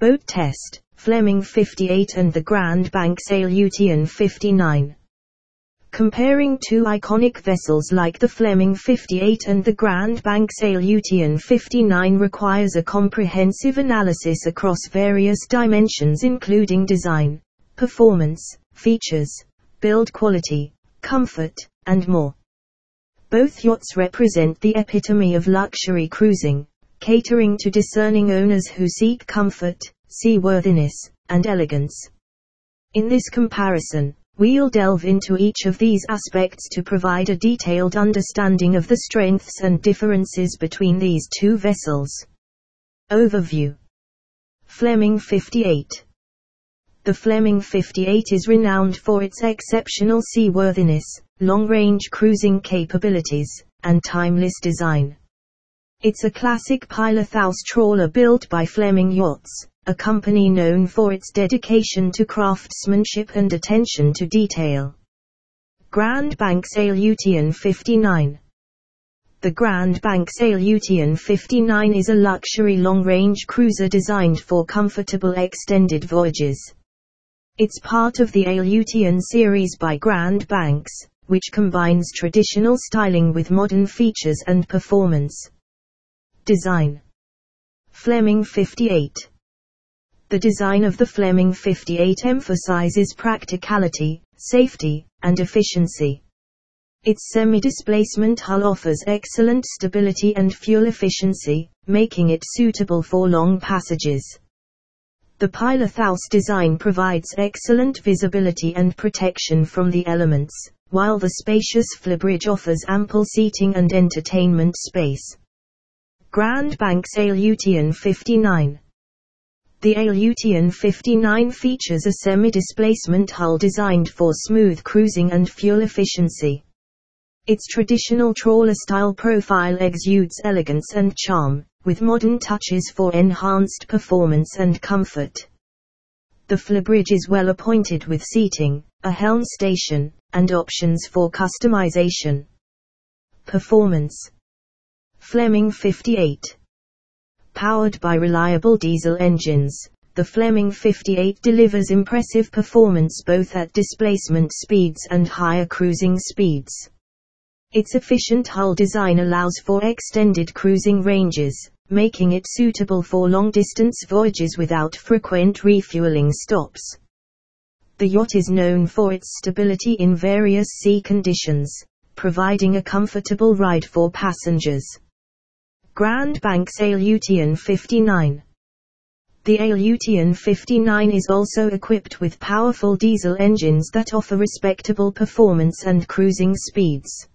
Boat Test, Fleming 58 and the Grand Banks Aleutian 59. Comparing two iconic vessels like the Fleming 58 and the Grand Banks Aleutian 59 requires a comprehensive analysis across various dimensions including design, performance, features, build quality, comfort, and more. Both yachts represent the epitome of luxury cruising, catering to discerning owners who seek comfort, seaworthiness, and elegance. In this comparison, We'll delve into each of these aspects to provide a detailed understanding of the strengths and differences between these two vessels. Overview Fleming 58 The Fleming 58 is renowned for its exceptional seaworthiness, long-range cruising capabilities, and timeless design. It's a classic pilot house trawler built by Fleming Yachts, a company known for its dedication to craftsmanship and attention to detail. Grand Banks Aleutian 59 The Grand Banks Aleutian 59 is a luxury long-range cruiser designed for comfortable extended voyages. It's part of the Aleutian series by Grand Banks, which combines traditional styling with modern features and performance. Design Fleming 58 the design of the Fleming 58 emphasizes practicality, safety, and efficiency. Its semi-displacement hull offers excellent stability and fuel efficiency, making it suitable for long passages. The pilothouse design provides excellent visibility and protection from the elements, while the spacious flybridge offers ample seating and entertainment space. Grand Banks Aleutian 59 the Aleutian 59 features a semi-displacement hull designed for smooth cruising and fuel efficiency. Its traditional trawler-style profile exudes elegance and charm, with modern touches for enhanced performance and comfort. The flybridge is well appointed with seating, a helm station, and options for customization. Performance Fleming 58 Powered by reliable diesel engines, the Fleming 58 delivers impressive performance both at displacement speeds and higher cruising speeds. Its efficient hull design allows for extended cruising ranges, making it suitable for long-distance voyages without frequent refueling stops. The yacht is known for its stability in various sea conditions, providing a comfortable ride for passengers. Grand Bank Aleutian 59. The Aleutian 59 is also equipped with powerful diesel engines that offer respectable performance and cruising speeds.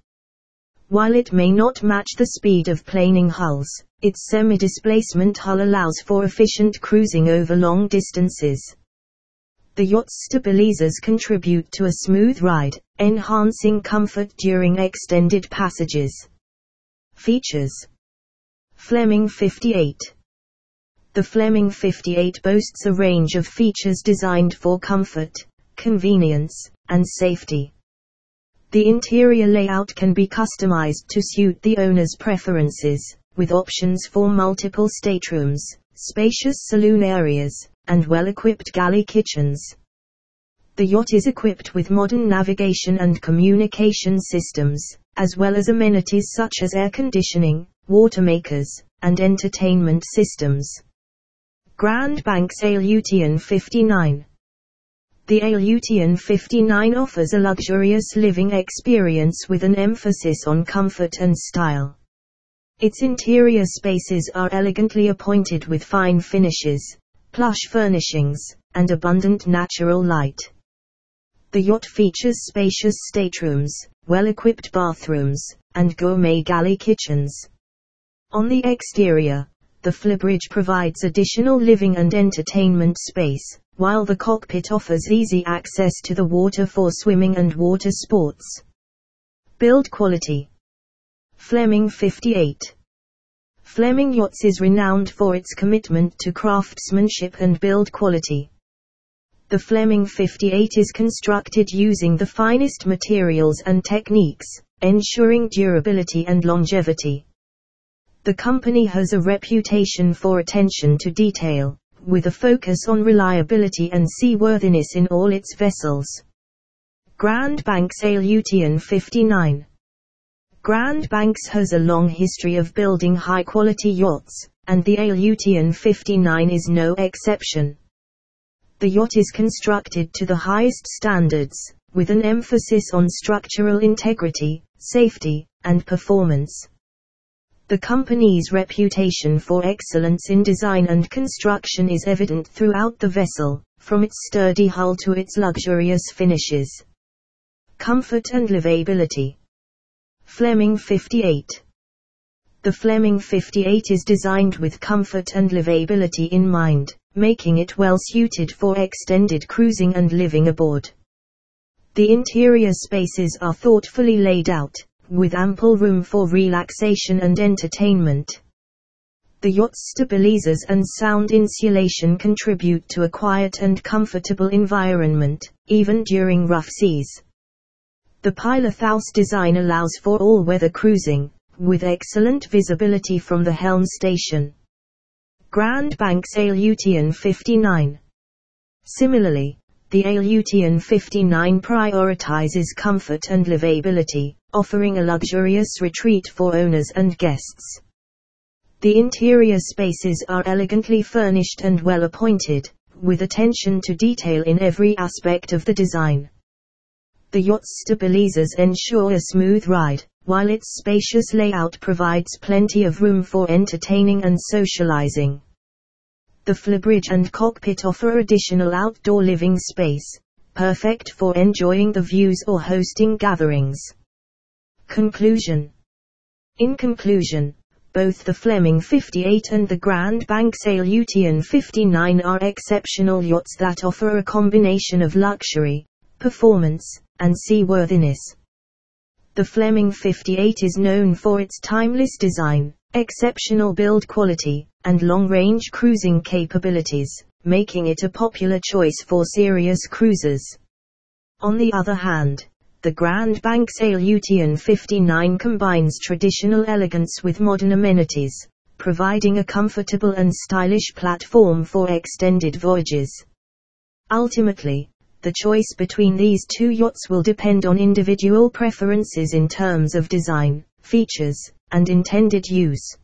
While it may not match the speed of planing hulls, its semi-displacement hull allows for efficient cruising over long distances. The yacht's stabilizers contribute to a smooth ride, enhancing comfort during extended passages. Features Fleming 58 The Fleming 58 boasts a range of features designed for comfort, convenience, and safety. The interior layout can be customized to suit the owner's preferences, with options for multiple staterooms, spacious saloon areas, and well-equipped galley kitchens. The yacht is equipped with modern navigation and communication systems, as well as amenities such as air conditioning, water makers, and entertainment systems. Grand Banks Aleutian 59 The Aleutian 59 offers a luxurious living experience with an emphasis on comfort and style. Its interior spaces are elegantly appointed with fine finishes, plush furnishings, and abundant natural light. The yacht features spacious staterooms, well-equipped bathrooms, and gourmet galley kitchens. On the exterior, the flybridge provides additional living and entertainment space, while the cockpit offers easy access to the water for swimming and water sports. Build quality Fleming 58 Fleming Yachts is renowned for its commitment to craftsmanship and build quality. The Fleming 58 is constructed using the finest materials and techniques, ensuring durability and longevity. The company has a reputation for attention to detail, with a focus on reliability and seaworthiness in all its vessels. Grand Banks Aleutian 59 Grand Banks has a long history of building high-quality yachts, and the Aleutian 59 is no exception. The yacht is constructed to the highest standards, with an emphasis on structural integrity, safety, and performance. The company's reputation for excellence in design and construction is evident throughout the vessel, from its sturdy hull to its luxurious finishes. Comfort and livability. Fleming 58. The Fleming 58 is designed with comfort and livability in mind, making it well suited for extended cruising and living aboard. The interior spaces are thoughtfully laid out, with ample room for relaxation and entertainment. The yacht's stabilizers and sound insulation contribute to a quiet and comfortable environment, even during rough seas. The Pilothouse design allows for all-weather cruising, with excellent visibility from the helm station. Grand Banks Aleutian 59 Similarly, the Aleutian 59 prioritizes comfort and livability, offering a luxurious retreat for owners and guests. The interior spaces are elegantly furnished and well appointed, with attention to detail in every aspect of the design. The yacht's stabilizers ensure a smooth ride, while its spacious layout provides plenty of room for entertaining and socializing. The flybridge and cockpit offer additional outdoor living space, perfect for enjoying the views or hosting gatherings. Conclusion In conclusion, both the Fleming 58 and the Grand Banks Aleutian 59 are exceptional yachts that offer a combination of luxury, performance, and seaworthiness. The Fleming 58 is known for its timeless design, exceptional build quality, and long-range cruising capabilities, making it a popular choice for serious cruisers. On the other hand, the Grand Banks Aleutian 59 combines traditional elegance with modern amenities, providing a comfortable and stylish platform for extended voyages. Ultimately, the choice between these two yachts will depend on individual preferences in terms of design, features, and intended use.